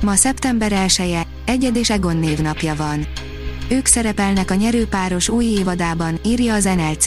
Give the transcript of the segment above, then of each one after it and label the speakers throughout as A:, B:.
A: Ma szeptember 1-e, Egyed és Egon névnapja van. Ők szerepelnek a nyerőpáros új évadában, írja az NLC.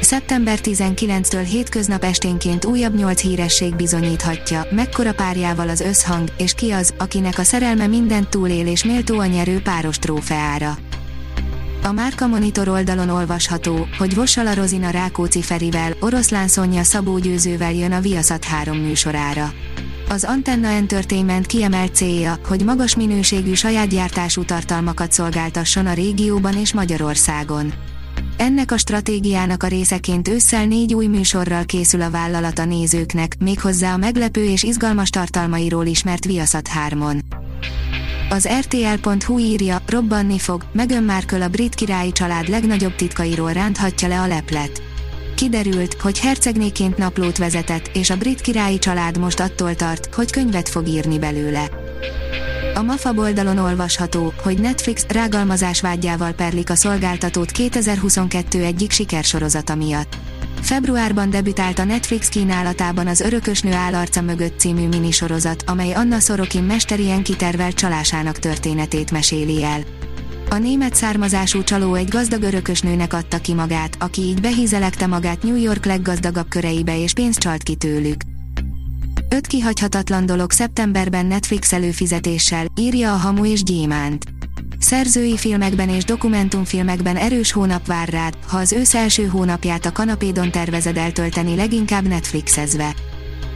A: Szeptember 19-től hétköznap esténként újabb nyolc híresség bizonyíthatja, mekkora párjával az összhang, és ki az, akinek a szerelme mindent túlél és méltó a nyerő páros trófeára. A Márka Monitor oldalon olvasható, hogy Vossala Rozina Rákóczi Ferivel, Oroszlán Szonya Szabó Győzővel jön a Viaszat 3 műsorára. Az Antenna Entertainment kiemelt célja, hogy magas minőségű saját gyártású tartalmakat szolgáltasson a régióban és Magyarországon. Ennek a stratégiának a részeként ősszel négy új műsorral készül a vállalat a nézőknek, méghozzá a meglepő és izgalmas tartalmairól ismert Viaszat 3-on. Az RTL.hu írja, robbanni fog, Meghan Markle a brit királyi család legnagyobb titkairól ránthatja le a leplet. Kiderült, hogy hercegnéként naplót vezetett, és a brit királyi család most attól tart, hogy könyvet fog írni belőle. A MAFA oldalon olvasható, hogy Netflix rágalmazás vágyával perlik a szolgáltatót 2022 egyik sikersorozata miatt. Februárban debütált a Netflix kínálatában az Örökösnő állarca mögött című minisorozat, amely Anna Sorokin mesterien kitervelt csalásának történetét meséli el. A német származású csaló egy gazdag örökösnőnek adta ki magát, aki így behízelekte magát New York leggazdagabb köreibe és pénzt csalt ki tőlük. Öt kihagyhatatlan dolog szeptemberben Netflix előfizetéssel, írja a Hamu és Gyémánt. Szerzői filmekben és dokumentumfilmekben erős hónap vár rád, ha az ősz első hónapját a kanapédon tervezed eltölteni leginkább Netflixezve.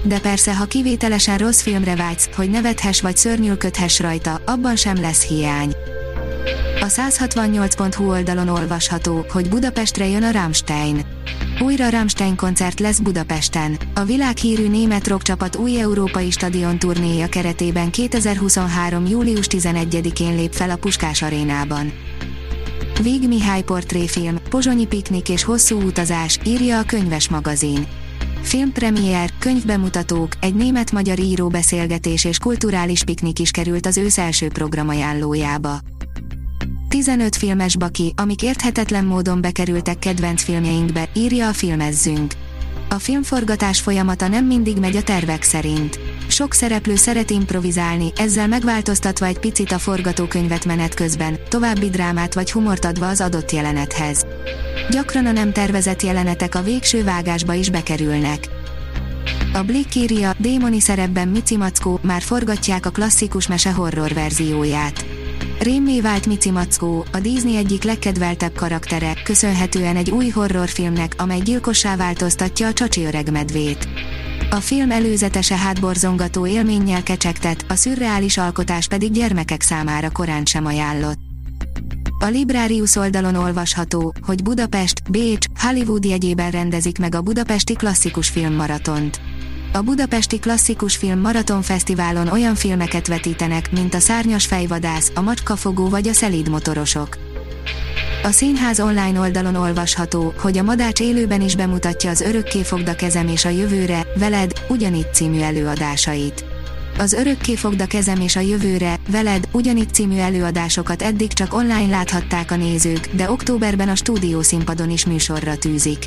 A: De persze, ha kivételesen rossz filmre vágysz, hogy nevethess vagy szörnyülködhess rajta, abban sem lesz hiány. A 168.hu oldalon olvasható, hogy Budapestre jön a Rammstein. Újra Rammstein koncert lesz Budapesten. A világhírű német rockcsapat új európai stadion turnéja keretében 2023. július 11-én lép fel a Puskás arénában. Vég Mihály portréfilm, Pozsonyi piknik és hosszú utazás, írja a könyves magazin. Filmpremier, könyvbemutatók, egy német-magyar író beszélgetés és kulturális piknik is került az ősz első programajánlójába. 15 filmes baki, amik érthetetlen módon bekerültek kedvenc filmjeinkbe, írja a Filmezzünk. A filmforgatás folyamata nem mindig megy a tervek szerint. Sok szereplő szeret improvizálni, ezzel megváltoztatva egy picit a forgatókönyvet menet közben, további drámát vagy humort adva az adott jelenethez. Gyakran a nem tervezett jelenetek a végső vágásba is bekerülnek. A Blick írja, démoni szerepben Mici Mackó, már forgatják a klasszikus mese horror verzióját. Rémmé vált Mici Mackó, a Disney egyik legkedveltebb karaktere, köszönhetően egy új horrorfilmnek, amely gyilkossá változtatja a csacsi öreg medvét. A film előzetese hátborzongató élménnyel kecsegtet, a szürreális alkotás pedig gyermekek számára korán sem ajánlott. A Librarius oldalon olvasható, hogy Budapest, Bécs, Hollywood jegyében rendezik meg a Budapesti Klasszikus Filmmaratont. A Budapesti Klasszikus Film Maraton Fesztiválon olyan filmeket vetítenek, mint a Szárnyas fejvadász, a Macskafogó vagy a Szelíd motorosok. A színház online oldalon olvasható, hogy a Madács élőben is bemutatja az Örökkéfogda kezem és a jövőre, veled, ugyanitt című előadásait. Az Örökkéfogda kezem és a jövőre, veled, ugyanitt című előadásokat eddig csak online láthatták a nézők, de októberben a stúdiószínpadon is műsorra tűzik.